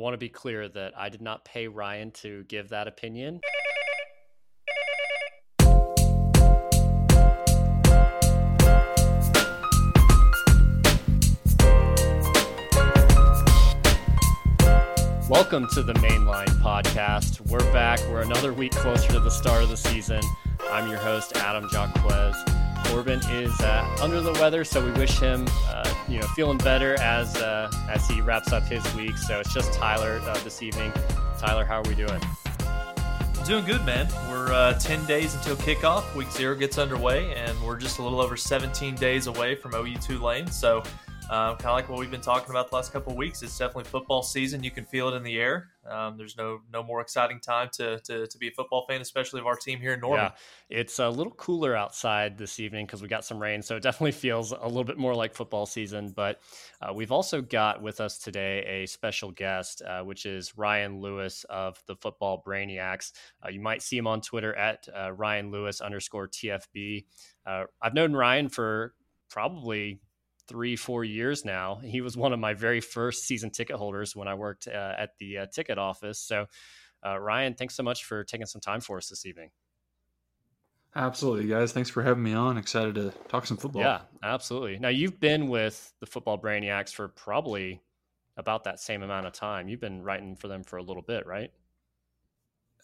want to be clear that I did not pay Ryan to give that opinion. Welcome to the Mainline Podcast. We're back. We're another week closer to the start of the season. I'm your host, Adam Jacquez. Corbin is uh, under the weather, so we wish him, uh, you know, feeling better as uh, as he wraps up his week. So it's just Tyler uh, this evening. Tyler, how are we doing? Doing good, man. We're uh, 10 days until kickoff. Week zero gets underway, and we're just a little over 17 days away from OU Tulane. So um, kind of like what we've been talking about the last couple weeks. It's definitely football season. You can feel it in the air. Um, there's no no more exciting time to, to, to be a football fan, especially of our team here in Norman. Yeah, it's a little cooler outside this evening because we got some rain, so it definitely feels a little bit more like football season. But uh, we've also got with us today a special guest, uh, which is Ryan Lewis of the Football Brainiacs. Uh, you might see him on Twitter at uh, Ryan Lewis underscore TFB. Uh, I've known Ryan for probably three, four years now. He was one of my very first season ticket holders when I worked uh, at the uh, ticket office. So, uh, Ryan, thanks so much for taking some time for us this evening. Absolutely, guys. Thanks for having me on. Excited to talk some football. Yeah, absolutely. Now, you've been with the Football Brainiacs for probably about that same amount of time. You've been writing for them for a little bit, right?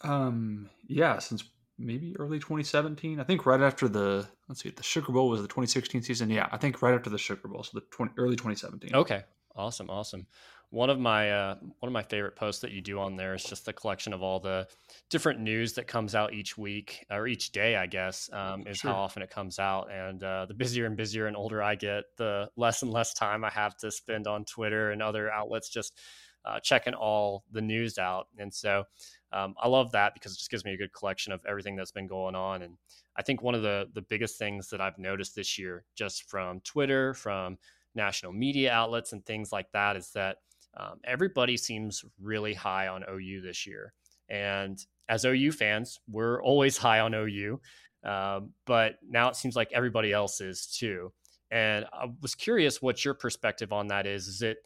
Um, yeah, since maybe early 2017. I think right after the let's see, the Sugar Bowl was the 2016 season. Yeah, I think right after the Sugar Bowl, so the 20, early 2017. Okay, awesome, awesome. One of my uh, one of my favorite posts that you do on there is just the collection of all the different news that comes out each week or each day, I guess, um, is sure. how often it comes out. And uh, the busier and busier and older I get, the less and less time I have to spend on Twitter and other outlets just uh, checking all the news out. And so um, I love that because it just gives me a good collection of everything that's been going on. And I think one of the the biggest things that I've noticed this year, just from Twitter, from national media outlets, and things like that, is that um, everybody seems really high on OU this year. And as OU fans, we're always high on OU, um, but now it seems like everybody else is too. And I was curious what your perspective on that is. Is it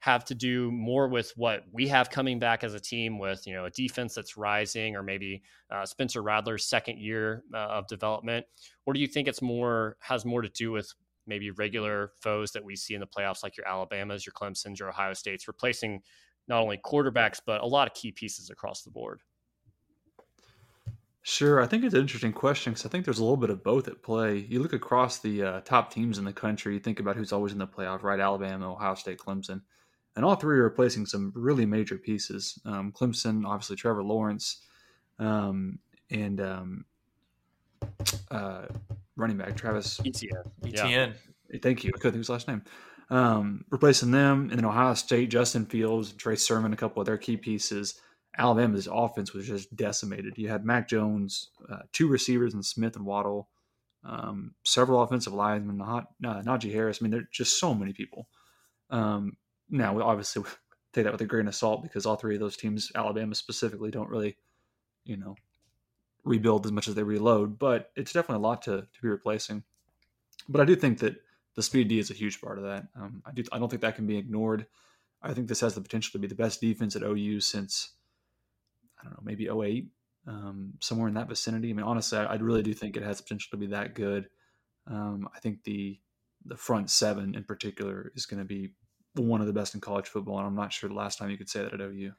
have to do more with what we have coming back as a team with you know a defense that's rising or maybe uh, Spencer Rattler's second year uh, of development or do you think it's more has more to do with maybe regular foes that we see in the playoffs like your Alabamas your Clemson's your Ohio States replacing not only quarterbacks but a lot of key pieces across the board Sure, I think it's an interesting question because I think there's a little bit of both at play. You look across the uh, top teams in the country, you think about who's always in the playoff, right? Alabama, Ohio State, Clemson and all three are replacing some really major pieces. Um, Clemson, obviously Trevor Lawrence, um, and um, uh, running back Travis Etienne. Etienne. Yeah. Thank you. I couldn't think of his last name. Um, replacing them, and then Ohio State, Justin Fields, Trey Sermon, a couple of their key pieces. Alabama's offense was just decimated. You had Mac Jones, uh, two receivers, and Smith and Waddle, um, several offensive linemen, not, uh, Najee Harris. I mean, there are just so many people. Um, now, we obviously take that with a grain of salt because all three of those teams, Alabama specifically, don't really, you know, rebuild as much as they reload. But it's definitely a lot to, to be replacing. But I do think that the speed D is a huge part of that. Um, I do. I don't think that can be ignored. I think this has the potential to be the best defense at OU since I don't know, maybe 08, um, somewhere in that vicinity. I mean, honestly, I, I, really do think it has potential to be that good. Um, I think the the front seven in particular is going to be one of the best in college football, and I'm not sure the last time you could say that at OU.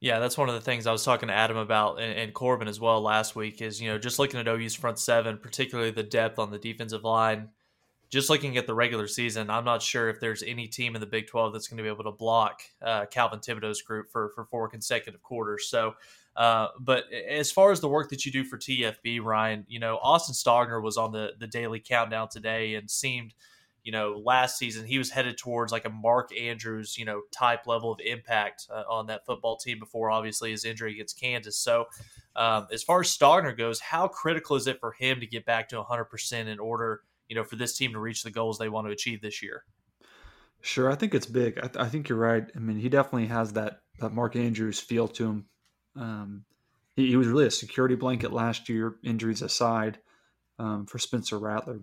Yeah, that's one of the things I was talking to Adam about and, and, Corbin as well last week. Is you know just looking at OU's front seven, particularly the depth on the defensive line. Just looking at the regular season, I'm not sure if there's any team in the Big 12 that's going to be able to block uh, Calvin Thibodeaux's group for for four consecutive quarters. So, uh, but as far as the work that you do for TFB, Ryan, you know Austin Stogner was on the the daily countdown today and seemed you know, last season he was headed towards like a Mark Andrews, you know, type level of impact uh, on that football team before obviously his injury against Kansas. So, um, as far as Stogner goes, how critical is it for him to get back to 100% in order, you know, for this team to reach the goals they want to achieve this year? Sure, I think it's big. I, th- I think you're right. I mean, he definitely has that that Mark Andrews feel to him. Um, he, he, was really a security blanket last year, injuries aside, um, for Spencer Rattler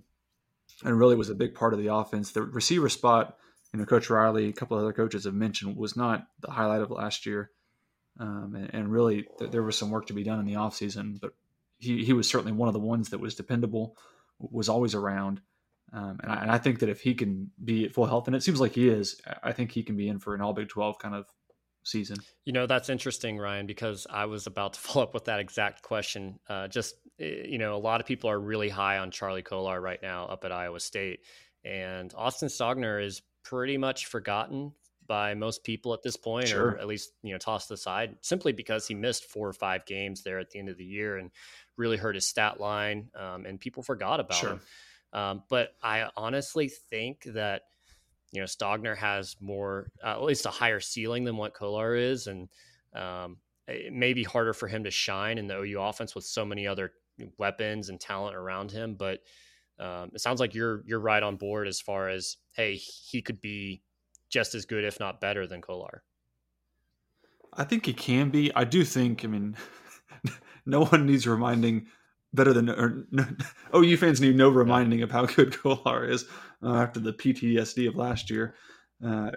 and really was a big part of the offense. The receiver spot you know, Coach Riley, a couple other coaches have mentioned, was not the highlight of last year. Um, and, and, really, th- there was some work to be done in the offseason, but he, he was certainly one of the ones that was dependable, was always around. Um, and, I, and, I, think that if he can be at full health, and it seems like he is, I think he can be in for an All Big 12 kind of season. You know, that's interesting, Ryan, because I was about to follow up with that exact question. Uh, just, you know, a lot of people are really high on Charlie Kolar right now up at Iowa State. And Austin Stogner is pretty much forgotten by most people at this point, sure. or at least, you know, tossed aside simply because he missed four or five games there at the end of the year and really hurt his stat line. Um, and people forgot about sure. him. Um, but I honestly think that you know Stogner has more, uh, at least a higher ceiling than what Kolar is, and um, it may be harder for him to shine in the OU offense with so many other weapons and talent around him. But um, it sounds like you're you're right on board as far as hey, he could be just as good, if not better, than Kolar. I think he can be. I do think. I mean, no one needs reminding better than or no, OU fans need no reminding of how good Kolar is uh, after the PTSD of last year. Uh,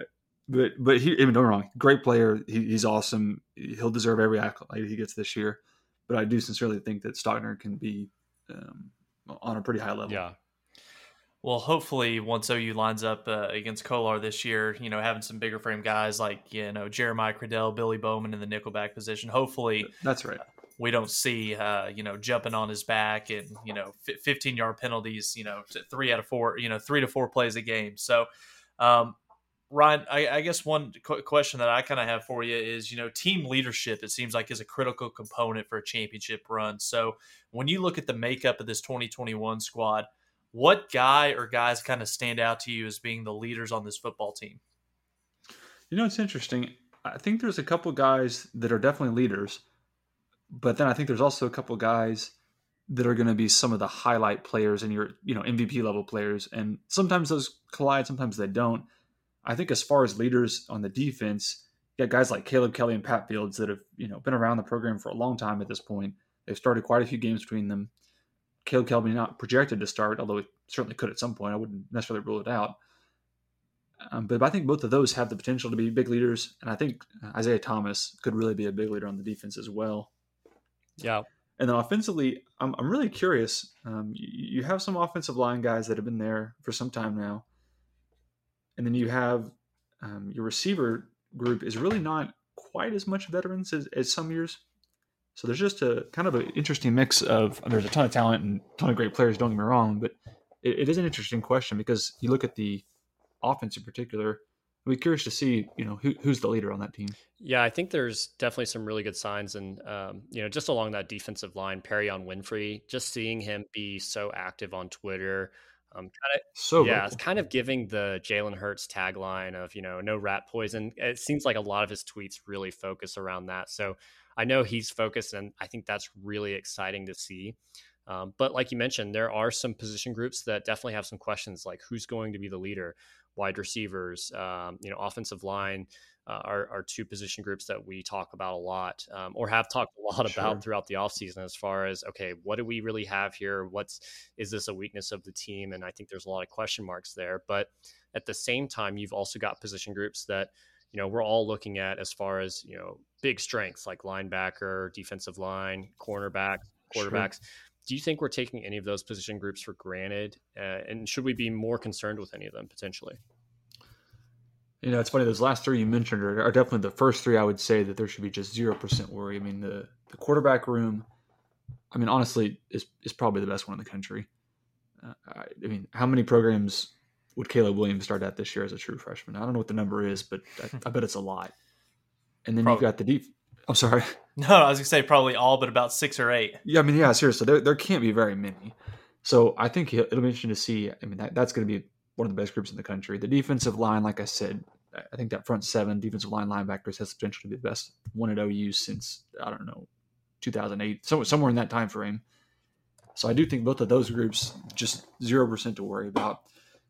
but but he, I mean, don't wrong, great player. He, he's awesome. He'll deserve every accolade he gets this year. But I do sincerely think that Stogner can be um, on a pretty high level. Yeah. Well, hopefully, once OU lines up uh, against Kolar this year, you know, having some bigger frame guys like you know Jeremiah Criddell, Billy Bowman in the nickelback position. Hopefully, that's right we don't see uh, you know jumping on his back and you know 15 yard penalties you know three out of four you know three to four plays a game so um, Ryan, I, I, guess one qu- question that I kind of have for you is, you know, team leadership. It seems like is a critical component for a championship run. So, when you look at the makeup of this 2021 squad, what guy or guys kind of stand out to you as being the leaders on this football team? You know, it's interesting. I think there's a couple guys that are definitely leaders but then I think there's also a couple guys that are going to be some of the highlight players and your you know MVP level players, and sometimes those collide, sometimes they don't. I think as far as leaders on the defense, you got guys like Caleb Kelly and Pat Fields that have you know been around the program for a long time at this point. They've started quite a few games between them. Caleb Kelly not projected to start, although he certainly could at some point. I wouldn't necessarily rule it out. Um, but I think both of those have the potential to be big leaders, and I think Isaiah Thomas could really be a big leader on the defense as well. Yeah. And then offensively, I'm, I'm really curious. Um, you, you, have some offensive line guys that have been there for some time now. And then you have um, your receiver group is really not quite as much veterans as, as some years. So there's just a kind of an interesting mix of there's a ton of talent and a ton of great players. Don't get me wrong, but it, it is an interesting question because you look at the offense in particular I'd be curious to see, you know, who, who's the leader on that team. Yeah, I think there's definitely some really good signs, and um, you know, just along that defensive line, Perrion Winfrey, just seeing him be so active on Twitter, um, kind of so yeah, it's kind of giving the Jalen Hurts tagline of you know no rat poison. It seems like a lot of his tweets really focus around that. So I know he's focused, and I think that's really exciting to see. Um, but like you mentioned, there are some position groups that definitely have some questions, like who's going to be the leader wide receivers, um, you know, offensive line uh, are, are, two position groups that we talk about a lot um, or have talked a lot sure. about throughout the offseason as far as, okay, what do we really have here? What's, is this a weakness of the team? And I think there's a lot of question marks there. But at the same time, you've also got position groups that, you know, we're all looking at as far as, you know, big strengths like linebacker, defensive line, cornerback, quarterbacks. Sure do you think we're taking any of those position groups for granted? Uh, and should we be more concerned with any of them potentially? You know, it's funny. Those last three you mentioned are, are definitely the first three. I would say that there should be just zero percent worry. I mean, the the quarterback room. I mean, honestly, is is probably the best one in the country. Uh, I, I, mean, how many programs would Caleb Williams start at this year as a true freshman? I don't know what the number is, but I, I bet it's a lot. And then probably. you've got the deep. I'm sorry. No, I was gonna say probably all, but about six or eight. Yeah, I mean, yeah, seriously, there, there can't be very many. So I think it'll be interesting to see. I mean, that, that's going to be one of the best groups in the country. The defensive line, like I said, I think that front seven defensive line linebackers has potential to be the best one at OU since I don't know 2008, so somewhere in that time frame. So I do think both of those groups just zero percent to worry about.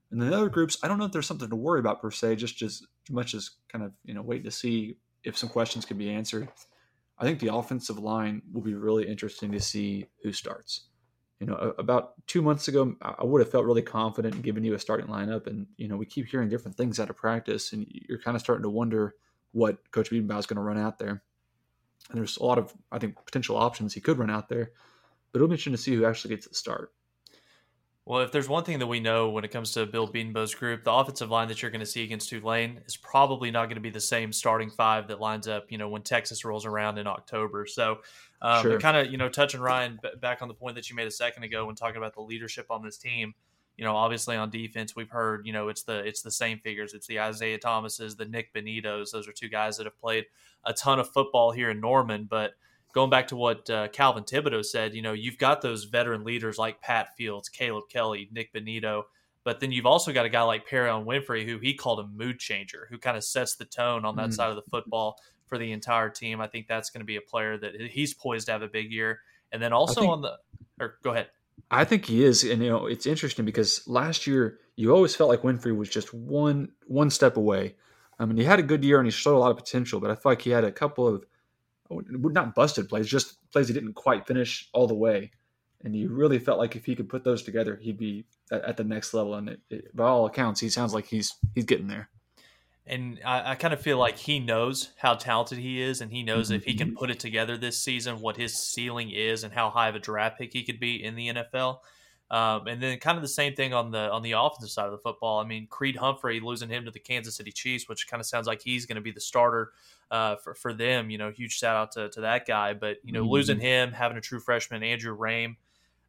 And then the other groups, I don't know if there's something to worry about per se, just as much as kind of you know waiting to see if some questions can be answered. I think the offensive line will be really interesting to see who starts. you know, about two months ago, I would have felt really confident in giving you a starting lineup. And, you know, we keep hearing different things out of practice, and you're kind of starting to wonder what Coach Bedenbaugh is going to run out there. And there's a lot of, I think, potential options he could run out there, but it'll be interesting to see who actually gets the start. Well, if there's one thing that we know when it comes to Bill Bedenbaugh's group, the offensive line that you're going to see against Tulane is probably not going to be the same starting five that lines up, you know, when Texas rolls around in October. So, um, sure. kind of, you know, touching Ryan back on the point that you made a second ago when talking about the leadership on this team. You know, obviously on defense, we've heard, you know, it's the it's the same figures. It's the Isaiah Thomases, the Nik Bonittos. Those are two guys that have played a ton of football here in Norman, but going back to what uh, Calvin Thibodeaux said, you know, you've got those veteran leaders like Pat Fields, Caleb Kelly, Nik Bonitto, but then you've also got a guy like Perrion Winfrey, who he called a mood changer, who kind of sets the tone on that mm. side of the football for the entire team. I think that's going to be a player that he's poised to have a big year. And then also think, on the, or go ahead. I think he is, and you know, it's interesting because last year you always felt like Winfrey was just one one step away. I mean, he had a good year and he showed a lot of potential, but I feel like he had a couple of not busted plays, just plays he didn't quite finish all the way. And you really felt like if he could put those together, he'd be at, at the next level. And it, it, by all accounts, he sounds like he's he's getting there. And I, I kind of feel like he knows how talented he is, and he knows mm-hmm. if he can mm-hmm. put it together this season, what his ceiling is, and how high of a draft pick he could be in the NFL. Um, and then kind of the same thing on the on the offensive side of the football. I mean, Creed Humphrey losing him to the Kansas City Chiefs, which kind of sounds like he's going to be the starter uh, for for them. You know, huge shout out to, to that guy. But you know, mm-hmm. losing him, having a true freshman, Andrew Raym.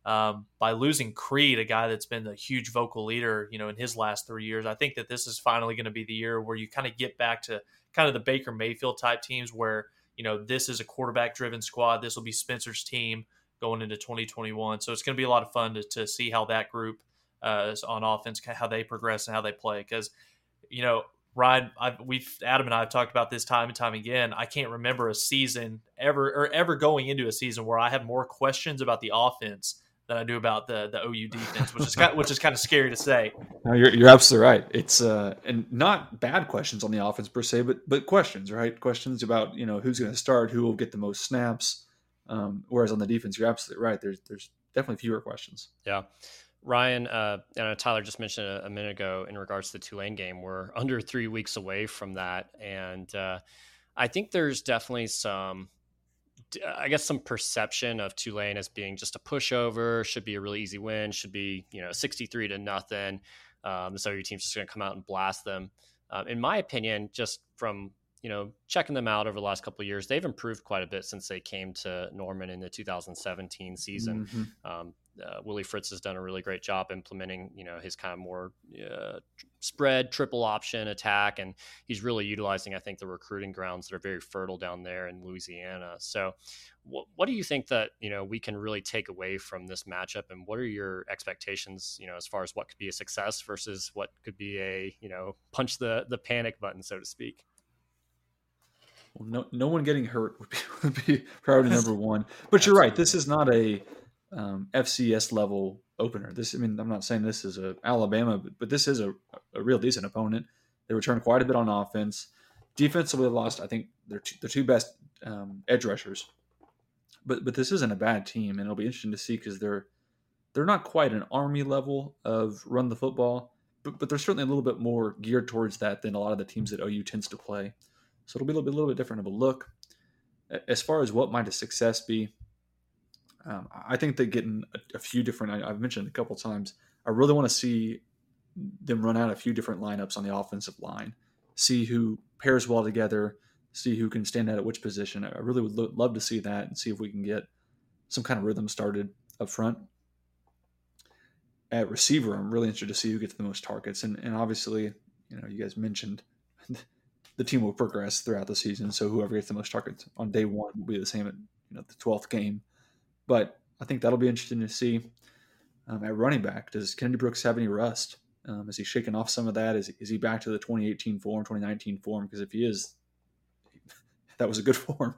um, by losing Creed, a guy that's been a huge vocal leader, you know, in his last three years, I think that this is finally going to be the year where you kind of get back to kind of the Baker Mayfield type teams where you know this is a quarterback driven squad. This will be Spencer's team going into 2021. So it's going to be a lot of fun to, to see how that group uh, is on offense, how they progress and how they play. Because, you know, Ryan, I've, we've Adam and I have talked about this time and time again. I can't remember a season ever or ever going into a season where I have more questions about the offense than I do about the the OU defense, which is kind, which is kind of scary to say. No, you're you're absolutely right. It's uh and not bad questions on the offense per se, but but questions, right? Questions about you know who's going to start, who will get the most snaps, um, whereas on the defense, you're absolutely right. There's there's definitely fewer questions. Yeah. Ryan, uh, and Tyler just mentioned a, a, minute ago in regards to the Tulane game. We're under three weeks away from that, and uh, I think there's definitely some, I guess, some perception of Tulane as being just a pushover. Should be a really easy win. Should be you know 63 to nothing. Um, so your team's just going to come out and blast them. Um, in my opinion, just from you know, checking them out over the last couple of years, they've improved quite a bit since they came to Norman in the 2017 season. Mm-hmm. Um, uh, Willie Fritz has done a really great job implementing, you know, his kind of more uh, spread triple option attack, and he's really utilizing, I think, the recruiting grounds that are very fertile down there in Louisiana. So, what, what do you think that you know we can really take away from this matchup, and what are your expectations, you know, as far as what could be a success versus what could be a you know punch the the panic button, so to speak? Well, no, no one getting hurt would be, would be priority number one. But you're right. This is not a um, FCS level opener. This, I mean, I'm not saying this is a Alabama, but, but this is a, a real decent opponent. They returned quite a bit on offense. Defensively, lost. I think they're two, the two best um, edge rushers. But but this isn't a bad team, and it'll be interesting to see because they're they're not quite an army level of run the football, but but they're certainly a little bit more geared towards that than a lot of the teams that OU tends to play. So it'll be a little bit, a little bit different of a look. As far as what might a success be, um, I think they're getting a, a few different. I, have mentioned a couple times. I really want to see them run out a few different lineups on the offensive line, see who pairs well together, see who can stand out at which position. I really would lo- love to see that and see if we can get some kind of rhythm started up front. At receiver, I'm really interested to see who gets the most targets, and and obviously, you know, you guys mentioned the team will progress throughout the season. So whoever gets the most targets on day one will be the same at you know the twelfth game. But I think that'll be interesting to see. Um, at running back, does Kennedy Brooks have any rust? Um, is he shaking off some of that? Is, is he back to the 2018 form, 2019 form? Because if he is, that was a good form.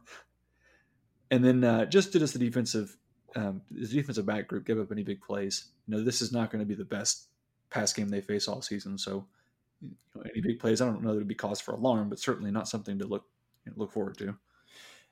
And then uh, just does the defensive, um, the defensive back group give up any big plays? You know, this is not going to be the best pass game they face all season. So you know, any big plays. I don't know that would be cause for alarm, but certainly not something to look you know, look forward to.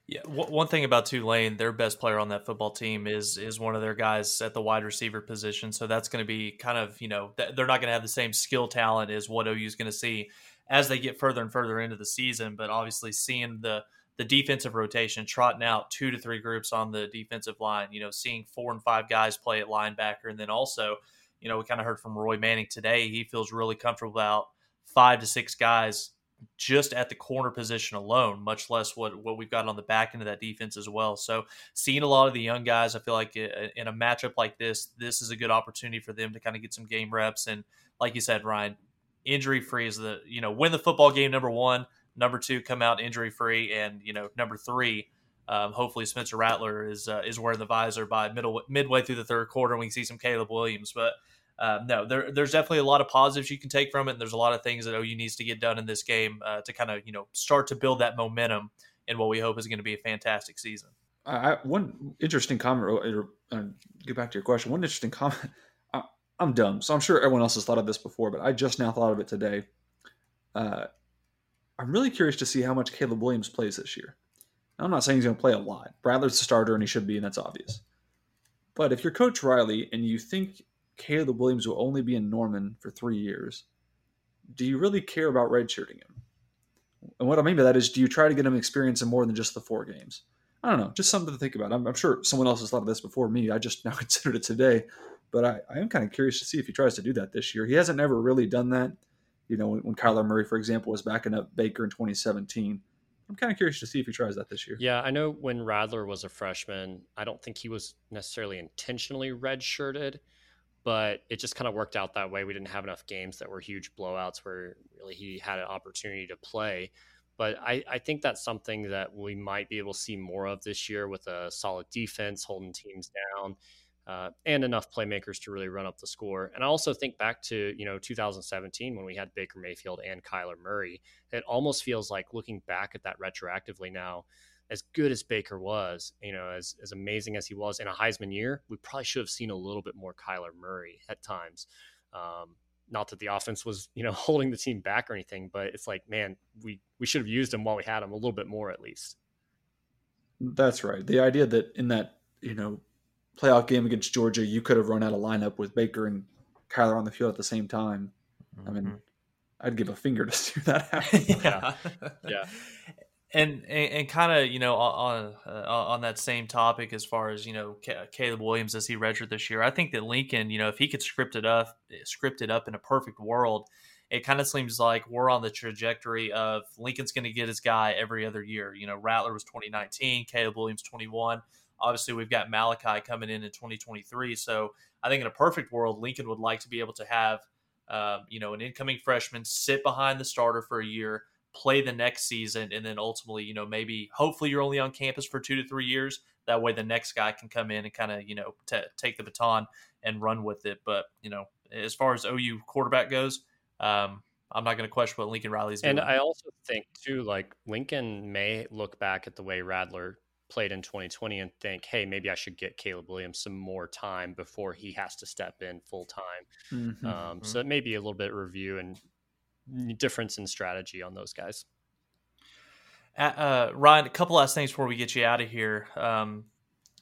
Yeah, one thing about Tulane, their best player on that football team is is one of their guys at the wide receiver position. So that's going to be kind of you know they're not going to have the same skill talent as what OU is going to see as they get further and further into the season. But obviously, seeing the the defensive rotation, trotting out two to three groups on the defensive line, you know, seeing four and five guys play at linebacker, and then also, you know, we kind of heard from Roy Manning today. He feels really comfortable about five to six guys just at the corner position alone, much less what what we've got on the back end of that defense as well. So, seeing a lot of the young guys, I feel like in a matchup like this, this is a good opportunity for them to kind of get some game reps. And like you said, Ryan, injury free is the you know win the football game number one, number two come out injury free, and you know number three. Um, hopefully, Spencer Rattler is uh, is wearing the visor by middle midway through the third quarter. And we can see some Caleb Williams, but um, no, there, there's definitely a lot of positives you can take from it. And there's a lot of things that OU needs to get done in this game uh, to kind of you know start to build that momentum in what we hope is going to be a fantastic season. I, one interesting comment. Uh, get back to your question. One interesting comment. I, am dumb, so I'm sure everyone else has thought of this before, but I just now thought of it today. Uh, I'm really curious to see how much Caleb Williams plays this year. I'm not saying he's going to play a lot. Rattler's the starter, and he should be, and that's obvious. But if you're Coach Riley and you think Caleb Williams will only be in Norman for three years, do you really care about redshirting him? And what I mean by that is, do you try to get him experience in more than just the four games? I don't know, just something to think about. I'm, I'm sure someone else has thought of this before me. I just now considered it today, but I, I, am kind of curious to see if he tries to do that this year. He hasn't ever really done that. You know, when, when Kyler Murray, for example, was backing up Baker in 2017. I'm kind of curious to see if he tries that this year. Yeah, I know when Rattler was a freshman, I don't think he was necessarily intentionally redshirted but it just kind of worked out that way. We didn't have enough games that were huge blowouts where really he had an opportunity to play. But I, I think that's something that we might be able to see more of this year with a solid defense holding teams down uh, and enough playmakers to really run up the score. And I also think back to you know 2017 when we had Baker Mayfield and Kyler Murray. It almost feels like looking back at that retroactively now as good as Baker was, you know, as, as amazing as he was in a Heisman year, we probably should have seen a little bit more Kyler Murray at times. Um, not that the offense was, you know, holding the team back or anything, but it's like, man, we, we should have used him while we had him a little bit more at least. That's right. The idea that in that, you know, playoff game against Georgia, you could have run out a lineup with Baker and Kyler on the field at the same time. Mm-hmm. I mean, mm-hmm. I'd give a finger to see that happen. yeah. yeah and and, and kind of you know on uh, on that same topic as far as you know Caleb Williams as he redshirted this year, I think that Lincoln, you know, if he could script it up, script it up in a perfect world, it kind of seems like we're on the trajectory of Lincoln's going to get his guy every other year. You know, Rattler was 2019, Caleb Williams 21. Obviously, we've got Malachi coming in in 2023. So I think in a perfect world, Lincoln would like to be able to have, um, you know, an incoming freshman sit behind the starter for a year play the next season, and then ultimately, you know, maybe hopefully you're only on campus for two to three years. That way, the next guy can come in and kind of you know t- take the baton and run with it. But you know, as far as OU quarterback goes, um, I'm not going to question what Lincoln Riley's doing. And I also think too, like Lincoln may look back at the way Rattler played in 2020 and think, hey, maybe I should get Caleb Williams some more time before he has to step in full time. Mm-hmm. Um, so it may be a little bit review and difference in strategy on those guys. Uh, Ryan, a couple last things before we get you out of here. Um,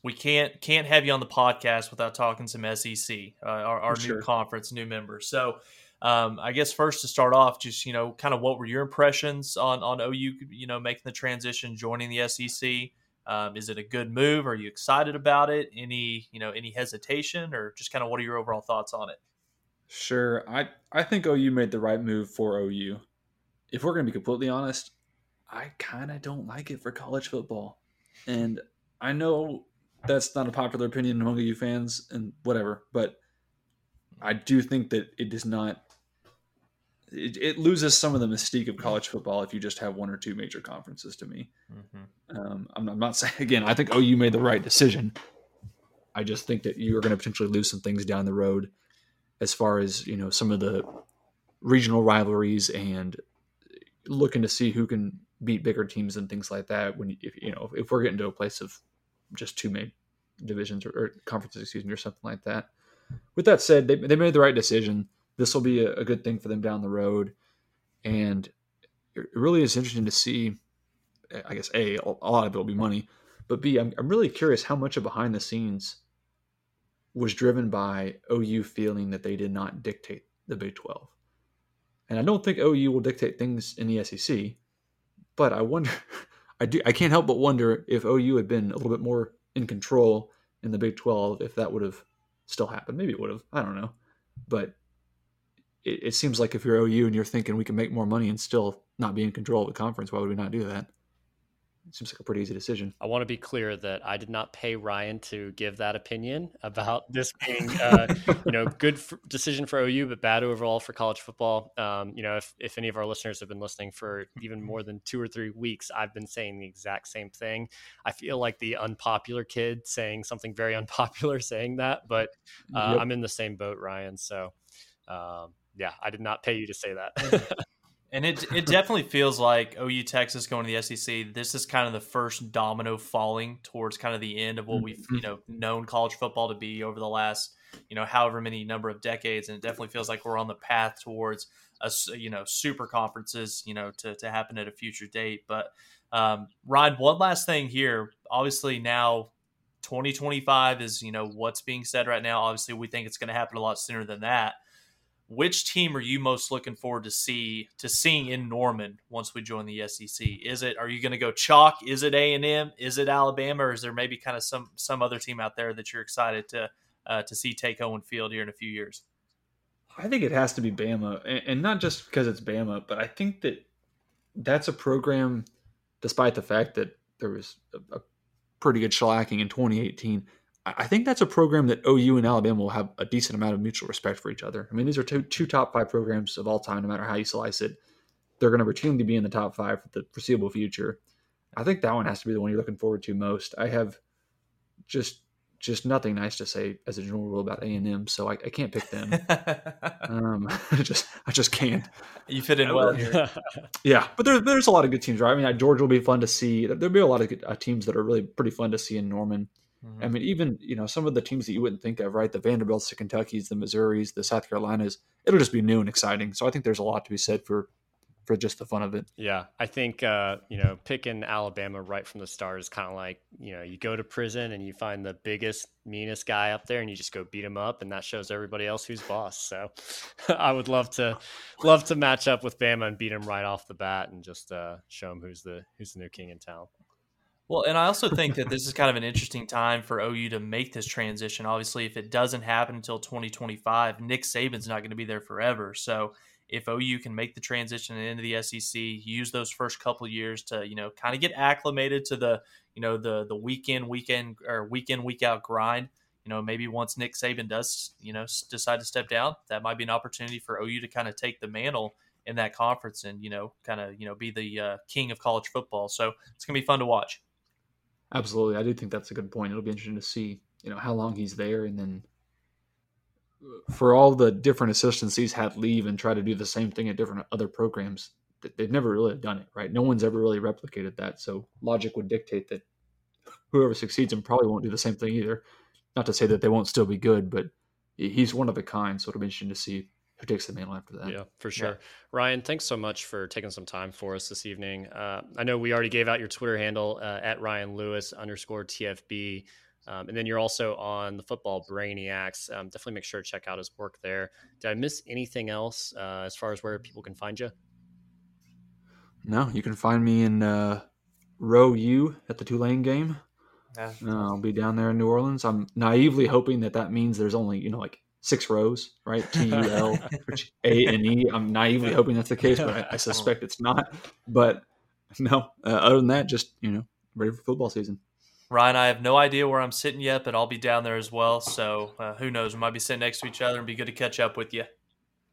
we can't can't have you on the podcast without talking to some SEC, uh, our, our new conference, new members. So, um, I guess first to start off, just you know, kind of what were your impressions on on OU, you know, making the transition, joining the SEC? Um, is it a good move? Are you excited about it? Any you know any hesitation, or just kind of what are your overall thoughts on it? Sure. I, I think OU made the right move for OU. If we're going to be completely honest, I kind of don't like it for college football. And I know that's not a popular opinion among OU fans and whatever, but I do think that it does not. It, it, loses some of the mystique of college football if you just have one or two major conferences. To me, mm-hmm. um, I'm, I'm, not saying again. I think OU made the right decision. I just think that you are going to potentially lose some things down the road as far as you know some of the regional rivalries and looking to see who can beat bigger teams and things like that. When if you know if we're getting to a place of just two main divisions or, or conferences, excuse me, or something like that. With that said, they they made the right decision. This will be a, a good thing for them down the road, and it really is interesting to see I guess a a lot of it will be money, but b I'm I'm really curious how much of behind the scenes was driven by OU feeling that they did not dictate the Big 12. And I don't think OU will dictate things in the SEC, but I wonder I do I can't help but wonder if OU had been a little bit more in control in the Big 12 if that would have still happened. Maybe it would have. I don't know. But it, it seems like if you're OU and you're thinking we can make more money and still not be in control of the conference, why would we not do that? It seems like a pretty easy decision. I want to be clear that I did not pay Ryan to give that opinion about this being, uh, you know, good for, decision for OU, but bad overall for college football. Um, you know, if, if any of our listeners have been listening for even more than two or three weeks, I've been saying the exact same thing. I feel like the unpopular kid saying something very unpopular saying that, but uh, yep. I'm in the same boat, Ryan. So, um, yeah, I did not pay you to say that. and it it definitely feels like OU Texas going to the SEC. This is kind of the first domino falling towards kind of the end of what we've you mm-hmm. know known college football to be over the last you know however many number of decades, and it definitely feels like we're on the path towards a you know super conferences you know to to happen at a future date. But um, Ryan, one last thing here. Obviously now 2025 is you know what's being said right now. Obviously we think it's going to happen a lot sooner than that which team are you most looking forward to see to seeing in Norman once we join the SEC? Is it are you going to go chalk? Is it A and M? Is it Alabama? Or is there maybe kind of some some other team out there that you're excited to uh, to see take Owen Field here in a few years? I think it has to be Bama, and not just because it's Bama, but I think that that's a program, despite the fact that there was a, a pretty good shellacking in 2018 I think that's a program that OU and Alabama will have a decent amount of mutual respect for each other. I mean, these are two, two top five programs of all time, no matter how you slice it. They're going to routinely be in the top five for the foreseeable future. I think that one has to be the one you're looking forward to most. I have just just nothing nice to say as a general rule about A and M, so I, I, can't pick them. um, I just I just can't. You fit in well here. yeah, but there, there's a lot of good teams, right? I mean, Georgia will be fun to see. There'll be a lot of good, uh, teams that are really pretty fun to see in Norman. Mm-hmm. I mean, even you know some of the teams that you wouldn't think of, right? The Vanderbilts, the Kentuckys, the Missouris, the South Carolinas. It'll just be new and exciting. So I think there's a lot to be said for for just the fun of it. Yeah, I think uh, you know picking Alabama right from the start is kind of like you know you go to prison and you find the biggest, meanest guy up there and you just go beat him up, and that shows everybody else who's boss. So I would love to love to match up with Bama and beat him right off the bat and just uh, show him who's the who's the new king in town. Well, and I also think that this is kind of an interesting time for OU to make this transition. Obviously, if it doesn't happen until 2025, Nick Saban's not going to be there forever. So, if OU can make the transition into the SEC, use those first couple years to you know kind of get acclimated to the you know the the weekend weekend or weekend week out grind. You know, maybe once Nick Saban does you know decide to step down, that might be an opportunity for OU to kind of take the mantle in that conference and you know kind of you know be the uh, king of college football. So it's gonna be fun to watch. Absolutely, I do think that's a good point. It'll be interesting to see, you know, how long he's there, and then for all the different assistants he's had leave and try to do the same thing at different other programs, they've never really done it, right? No one's ever really replicated that. So logic would dictate that whoever succeeds him probably won't do the same thing either. Not to say that they won't still be good, but he's one of a kind. So it'll be interesting to see who takes the mantle after that. Yeah, for sure. Yeah. Ryan, thanks so much for taking some time for us this evening. Uh, I know we already gave out your Twitter handle uh, at Ryan Lewis underscore TFB. Um, and then you're also on the Football Brainiacs. Um, definitely make sure to check out his work there. Did I miss anything else uh, as far as where people can find you? No, you can find me in uh, row U at the Tulane game. Yeah. Uh, I'll be down there in New Orleans. I'm naively hoping that that means there's only you know like six rows, right? T U L A N E. I'm naively hoping that's the case, but I, I suspect it's not. But no, uh, other than that, just you know, ready for football season. Ryan, I have no idea where I'm sitting yet, but I'll be down there as well. So uh, who knows? We might be sitting next to each other and be good to catch up with you.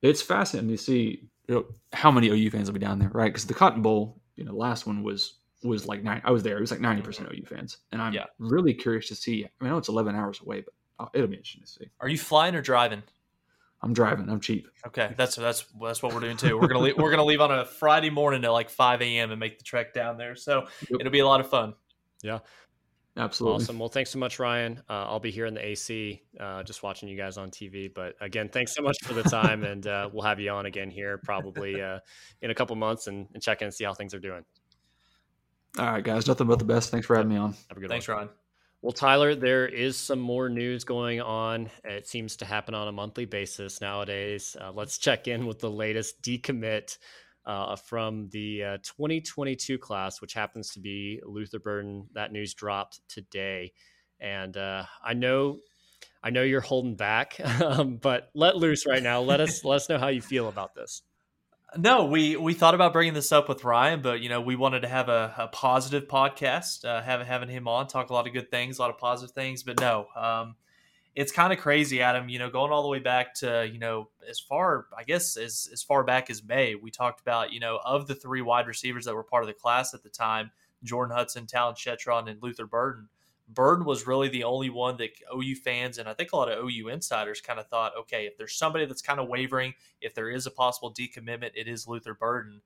It's fascinating to see you know, how many OU fans will be down there, right? Because the Cotton Bowl, you know, last one was was like nine. I was there. It was like ninety percent OU fans, and I'm yeah. really curious to see. I, mean, I know it's eleven hours away, but Oh, it'll be interesting to see. Are you flying or driving? I'm driving. I'm cheap. Okay, that's that's that's what we're doing too. We're gonna leave, we're gonna leave on a Friday morning at like 5 a.m. and make the trek down there. So yep. it'll be a lot of fun. Yeah, absolutely. Awesome. Well, thanks so much, Ryan. Uh, I'll be here in the AC, uh, just watching you guys on TV. But again, thanks so much for the time, and uh, we'll have you on again here probably uh, in a couple months and, and check in and see how things are doing. All right, guys. Nothing but the best. Thanks for having me on. Have a good Thanks, one. Ryan. Well, Tyler, there is some more news going on. It seems to happen on a monthly basis nowadays. Uh, let's check in with the latest decommit uh, from the uh, 2022 class, which happens to be Luther Burden. That news dropped today, and uh, I know, I know you're holding back, um, but let loose right now. Let us let us know how you feel about this. No, we we thought about bringing this up with Ryan, but you know we wanted to have a, a positive podcast, uh, having having him on, talk a lot of good things, a lot of positive things. But no, um, it's kind of crazy, Adam. You know, going all the way back to you know as far, I guess as as far back as May, we talked about you know of the three wide receivers that were part of the class at the time, Jordan Hudson, Talyn Shettron, and Luther Burden. Burden was really the only one that OU fans and I think a lot of OU insiders kind of thought, okay, if there's somebody that's kind of wavering, if there is a possible decommitment, it is Luther Burden.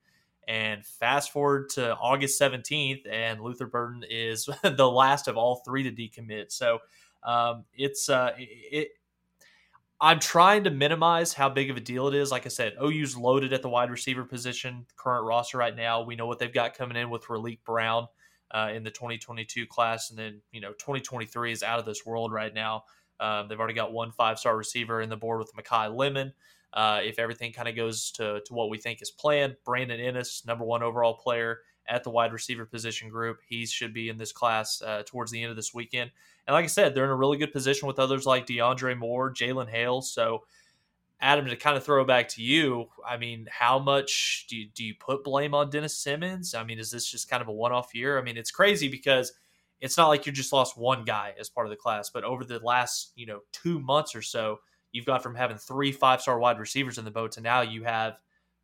And fast forward to August 17th, and Luther Burden is the last of all three to decommit. So um, it's uh, it. I'm trying to minimize how big of a deal it is. Like I said, OU's loaded at the wide receiver position, current roster right now. We know what they've got coming in with Raleek Brown uh, in the 2022 class, and then you know 2023 is out of this world right now. Um, they've already got one five star receiver in the board with Makai Lemon. Uh, if everything kind of goes to, to what we think is planned, Brandon Inniss, number one overall player at the wide receiver position group, he should be in this class uh, towards the end of this weekend. And like I said, they're in a really good position with others like DeAndre Moore, Jalen Hale. So Adam, to kind of throw back to you, I mean, how much do you, do you put blame on Dennis Simmons? I mean, is this just kind of a one off year? I mean, it's crazy because it's not like you just lost one guy as part of the class, but over the last, you know, two months or so, you've got from having three five star wide receivers in the boat to now you have,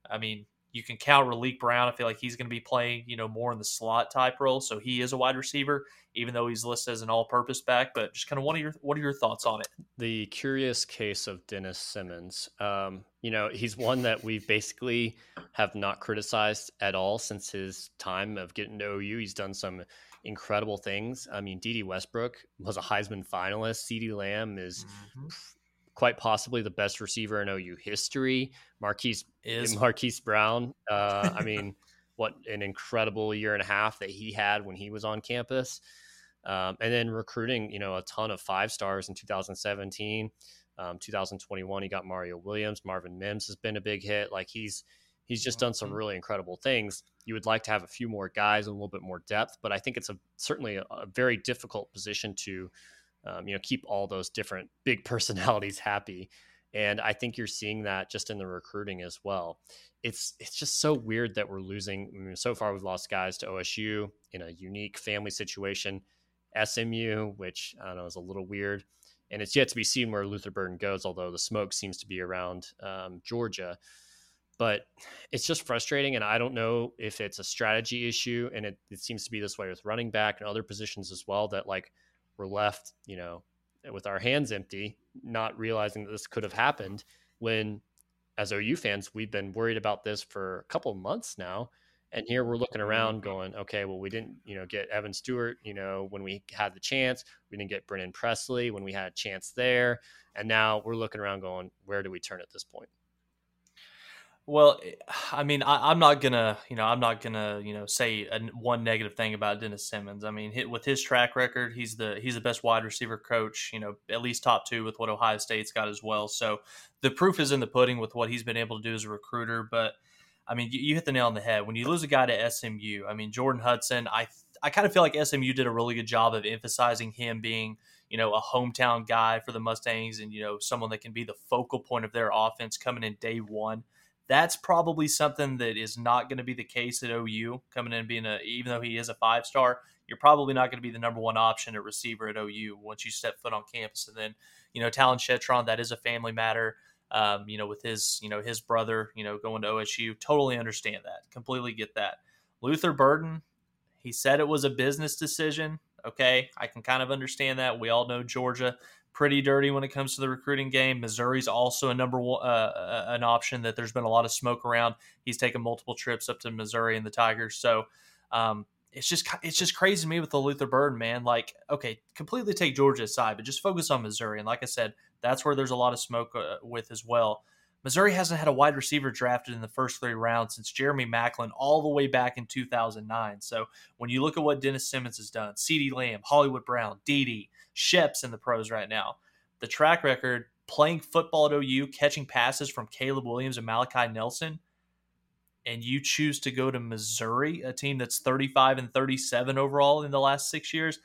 I mean, you can count Raleek Brown. I feel like he's going to be playing, you know, more in the slot type role. So he is a wide receiver, even though he's listed as an all-purpose back. But just kind of what are your what are your thoughts on it? The curious case of Dennis Simmons. Um, you know, he's one that we basically have not criticized at all since his time of getting to OU. He's done some incredible things. I mean, Dede Westbrook was a Heisman finalist. CeeDee Lamb is mm-hmm quite possibly the best receiver in OU history. Marquise is Marquise Brown. Uh, I mean, what an incredible year and a half that he had when he was on campus. Um, and then recruiting, you know, a ton of five stars in 2017, um, 2021. He got Mario Williams, Marvin Mims has been a big hit. Like he's he's just done some mm-hmm. really incredible things. You would like to have a few more guys and a little bit more depth, but I think it's a certainly a, a very difficult position to um, you know keep all those different big personalities happy. And i think you're seeing that just in the recruiting as well. It's it's just so weird that we're losing I mean, so far we've lost guys to osu in a unique family situation smu which i don't know is a little weird. And it's yet to be seen where luther burden goes although the smoke seems to be around um, georgia. But it's just frustrating and i don't know if it's a strategy issue and it, it seems to be this way with running back and other positions as well that like we're left, you know, with our hands empty, not realizing that this could have happened when, as OU fans, we've been worried about this for a couple months now. And here we're looking mm-hmm. around going, okay, well, we didn't, you know, get Evan Stewart, you know, when we had the chance. We didn't get Brennan Presley when we had a chance there. And now we're looking around going, where do we turn at this point? Well, eh, I mean, I, am not gonna, you know, I'm not gonna, you know, say a, one negative thing about Dennis Simmons. I mean, hit, with his track record, he's the he's the best wide receiver coach, you know, at least top two with what Ohio State's got as well. So the proof is in the pudding with what he's been able to do as a recruiter. But I mean, you, you hit the nail on the head when you lose a guy to SMU. I mean, Jordan Hudson, I I kind of feel like SMU did a really good job of emphasizing him being you know, a hometown guy for the Mustangs and, you know, someone that can be the focal point of their offense coming in day one. That's probably something that is not going to be the case at OU coming in being a even though he is a five star, you're probably not going to be the number one option at receiver at OU once you step foot on campus. And then, you know, Talyn Shettron, that is a family matter. Um, you know, with his, you know, his brother, you know, going to OSU, totally understand that, completely get that. Luther Burden, he said it was a business decision. Okay, I can kind of understand that. We all know Georgia pretty dirty when it comes to the recruiting game. Missouri's also a number one, uh, uh, an option that there's been a lot of smoke around. He's taken multiple trips up to Missouri and the Tigers. So um, it's just it's just crazy to me with the Luther Burden man. Like, okay, completely take Georgia aside, but just focus on Missouri. And like I said, that's where there's a lot of smoke uh, with as well. Missouri hasn't had a wide receiver drafted in the first three rounds since Jeremy Maclin all the way back in 2009. So when you look at what Dennis Simmons has done, CeeDee Lamb, Hollywood Brown, Dede, Shep's in the pros right now, the track record playing football at OU, catching passes from Caleb Williams and Malachi Nelson, and you choose to go to Missouri, a team that's 35 and 37 overall in the last six years,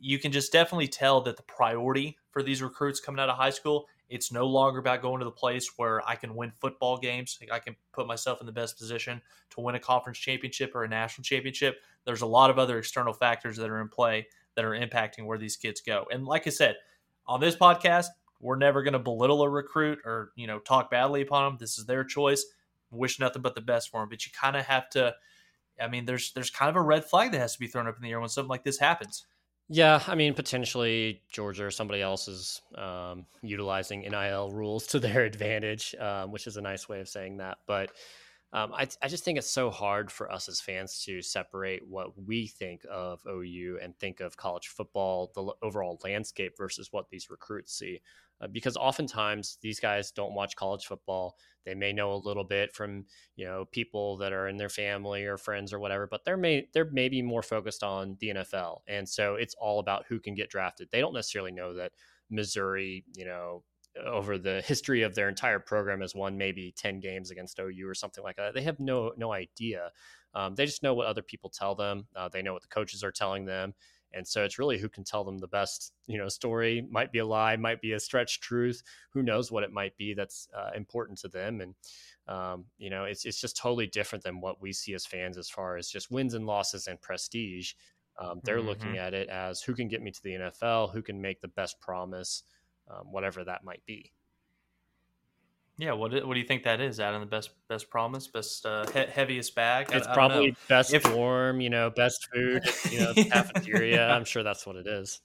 you can just definitely tell that the priority for these recruits coming out of high school it's no longer about going to the place where I can win football games. I can put myself in the best position to win a conference championship or a national championship. There's a lot of other external factors that are in play that are impacting where these kids go. And like I said, on this podcast, we're never going to belittle a recruit or, you know, talk badly upon them. This is their choice. Wish nothing but the best for them, but you kind of have to I mean, there's there's kind of a red flag that has to be thrown up in the air when something like this happens. Yeah, I mean, potentially Georgia or somebody else is um, utilizing NIL rules to their advantage, um, which is a nice way of saying that. But um, I, I just think it's so hard for us as fans to separate what we think of OU and think of college football, the overall landscape versus what these recruits see. Uh, because oftentimes these guys don't watch college football. They may know a little bit from you know people that are in their family or friends or whatever, but they're may they're maybe more focused on the NFL, and so it's all about who can get drafted. They don't necessarily know that Missouri, you know, over the history of their entire program has won maybe 10 games against OU or something like that. They have no no idea. Um, they just know what other people tell them. Uh, they know what the coaches are telling them. And so it's really who can tell them the best, you know, story. Might be a lie, might be a stretch truth. Who knows what it might be that's uh, important to them. And um, you know, it's it's just totally different than what we see as fans as far as just wins and losses and prestige. Um, they're mm-hmm. looking at it as who can get me to the NFL, who can make the best promise um, whatever that might be. Yeah, what what do you think that is? Adam, the best best promise, best uh, he- heaviest bag? It's I, probably I best if... form, you know, best food, you know, cafeteria. I'm sure that's what it is.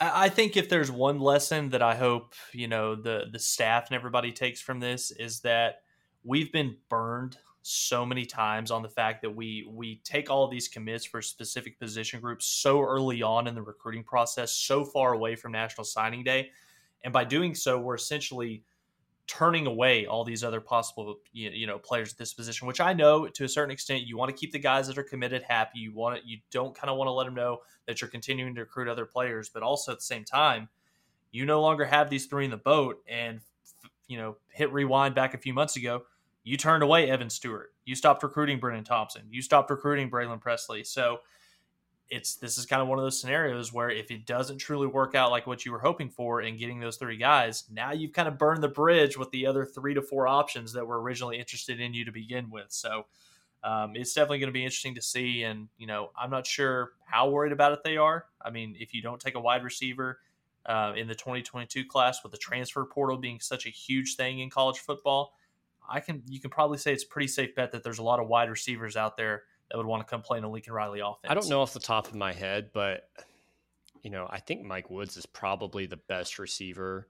I think if there's one lesson that I hope you know the the staff and everybody takes from this is that we've been burned so many times on the fact that we we take all these commits for specific position groups so early on in the recruiting process, so far away from National Signing Day, and by doing so, we're essentially turning away all these other possible you know players at this position which i know to a certain extent you want to keep the guys that are committed happy. You want it you don't kind of want to let them know that you're continuing to recruit other players but also at the same time you no longer have these three in the boat and you know hit rewind back a few months ago you turned away Evan Stewart. You stopped recruiting Brenen Thompson. You stopped recruiting Braylon Presley. So it's this is kind of one of those scenarios where if it doesn't truly work out like what you were hoping for in getting those three guys, now you've kind of burned the bridge with the other three to four options that were originally interested in you to begin with. So um, it's definitely going to be interesting to see. And you know, I'm not sure how worried about it they are. I mean, if you don't take a wide receiver uh, in the 2022 class, with the transfer portal being such a huge thing in college football I can you can probably say it's pretty safe bet that there's a lot of wide receivers out there that would want to come play in a Lincoln Riley offense. I don't know off the top of my head, but you know, I think Mike Woods is probably the best receiver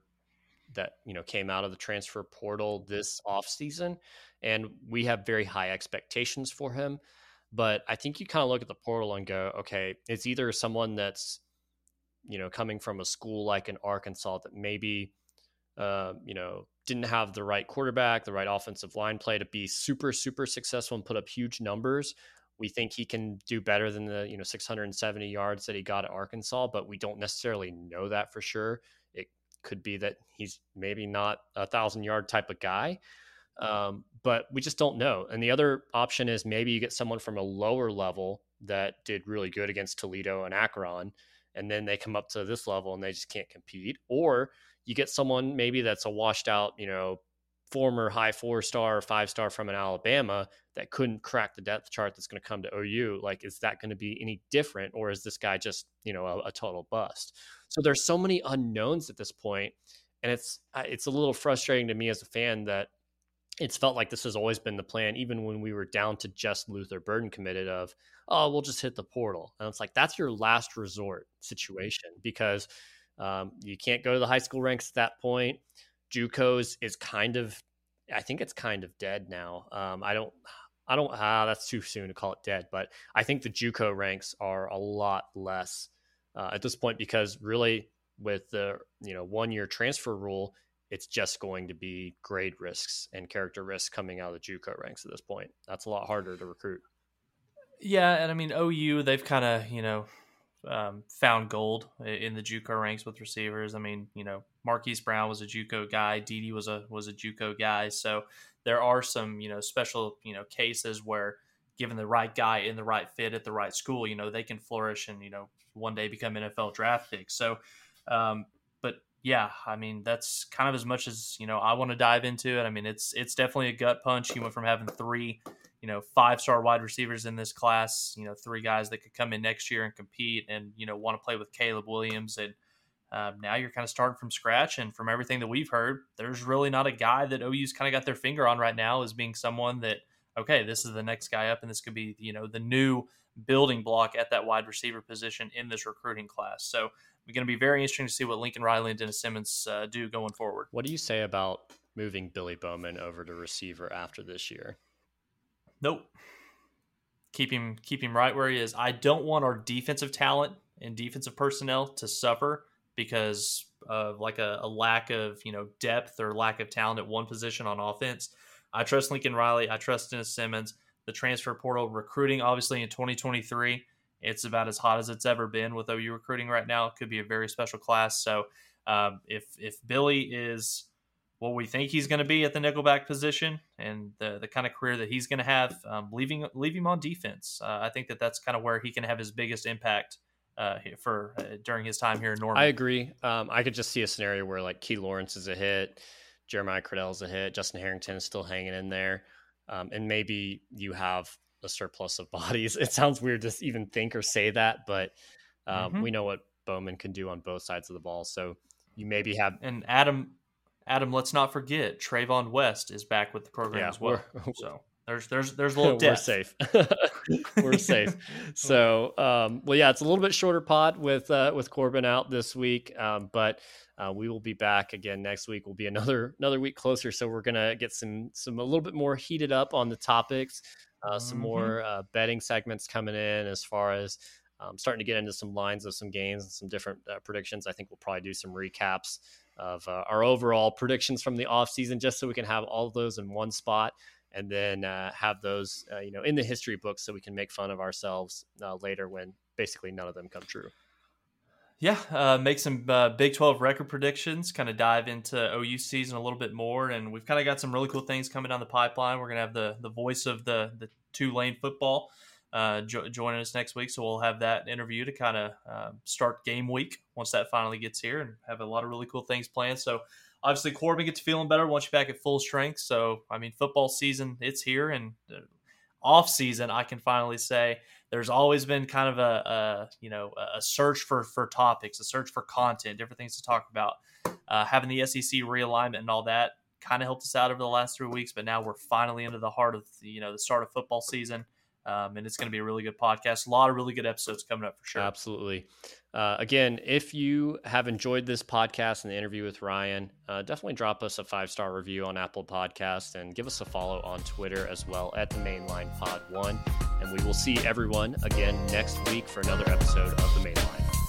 that, you know, came out of the transfer portal this offseason. And we have very high expectations for him. But I think you kind of look at the portal and go, okay, it's either someone that's, you know, coming from a school like in Arkansas that maybe uh, you know, didn't have the right quarterback, the right offensive line play to be super, super successful and put up huge numbers. We think he can do better than the you know 670 yards that he got at Arkansas, but we don't necessarily know that for sure. It could be that he's maybe not a thousand yard type of guy, um, but we just don't know. And the other option is maybe you get someone from a lower level that did really good against Toledo and Akron, and then they come up to this level and they just can't compete, or you get someone maybe that's a washed out, you know, former high four star or five star from an Alabama that couldn't crack the depth chart that's going to come to OU. Like, is that going to be any different, or is this guy just you know a, a, total bust? So there's so many unknowns at this point, and it's it's a little frustrating to me as a fan that it's felt like this has always been the plan, even when we were down to just Luther Burden committed of, oh, we'll just hit the portal, and it's like that's your last resort situation because um, you can't go to the high school ranks at that point. JUCOs is kind of, I think it's kind of dead now. Um, I don't, I don't. Ah, that's too soon to call it dead, but I think the JUCO ranks are a lot less uh, at this point because really, with the you know one year transfer rule, it's just going to be grade risks and character risks coming out of the JUCO ranks at this point. That's a lot harder to recruit. Yeah, and I mean OU, they've kind of you know um, found gold in the JUCO ranks with receivers. I mean, you know, Marquise Brown was a JUCO guy, Dede was a was a JUCO guy, so there are some you know special you know cases where given the right guy in the right fit at the right school, you know, they can flourish and you know one day become NFL draft picks. So, um, but yeah, I mean that's kind of as much as you know I want to dive into it. I mean it's it's definitely a gut punch. He went from having three you know, five star wide receivers in this class, you know, three guys that could come in next year and compete and, you know, want to play with Caleb Williams. And um, now you're kind of starting from scratch. And from everything that we've heard, there's really not a guy that OU's kind of got their finger on right now as being someone that, okay, this is the next guy up and this could be, you know, the new building block at that wide receiver position in this recruiting class. So we're going to be very interesting to see what Lincoln Riley and Dennis Simmons uh, do going forward. What do you say about moving Billy Bowman over to receiver after this year? Nope. Keep him keep him right where he is. I don't want our defensive talent and defensive personnel to suffer because of like a, a, lack of you know depth or lack of talent at one position on offense. I trust Lincoln Riley. I trust Dennis Simmons. The transfer portal recruiting, obviously in 2023, it's about as hot as it's ever been with OU recruiting right now. It could be a very special class. So um, if if Billy is what we think he's going to be at the nickelback position and the the kind of career that he's going to have, um, leaving leave him on defense. Uh, I think that that's kind of where he can have his biggest impact uh, for uh, during his time here in Norman. I agree. Um, I could just see a scenario where like Key Lawrence is a hit, Jeremiah Criddell is a hit, Justin Harrington is still hanging in there, um, and maybe you have a surplus of bodies. It sounds weird to even think or say that, but um, mm-hmm. we know what Bowman can do on both sides of the ball. So you maybe have and Adam Adam, let's not forget Trevon West is back with the program yeah, as well. So there's there's there's a little We're safe. we're safe. So um, well, yeah, it's a little bit shorter pod with uh, with Corbin out this week, um, but uh, we will be back again next week. We'll be another another week closer, so we're gonna get some some a little bit more heated up on the topics. Uh, some mm-hmm. more uh, betting segments coming in as far as um, starting to get into some lines of some games and some different uh, predictions. I think we'll probably do some recaps of uh, our overall predictions from the offseason just so we can have all of those in one spot and then uh, have those uh, you know in the history books so we can make fun of ourselves uh, later when basically none of them come true yeah uh, make some big 12 record predictions kind of dive into ou season a little bit more and we've kind of got some really cool things coming down the pipeline we're going to have the the voice of the the Tulane football uh, jo- joining us next week. So we'll have that interview to kind of uh, start game week once that finally gets here and have a lot of really cool things planned. So obviously Corbin gets feeling better once you're back at full strength. So, I mean, football season, it's here and uh, off season, I can finally say there's always been kind of a, a, you know, a search for, for topics, a search for content, different things to talk about. Uh, having the SEC realignment and all that kind of helped us out over the last three weeks, but now we're finally into the heart of, the, you know, the start of football season. Um, and it's going to be a really good podcast. A lot of really good episodes coming up for sure. Absolutely. Uh, again, if you have enjoyed this podcast and the interview with Ryan, uh, definitely drop us a five star review on Apple Podcast and give us a follow on Twitter as well at the Mainline Pod One. And we will see everyone again next week for another episode of the Mainline.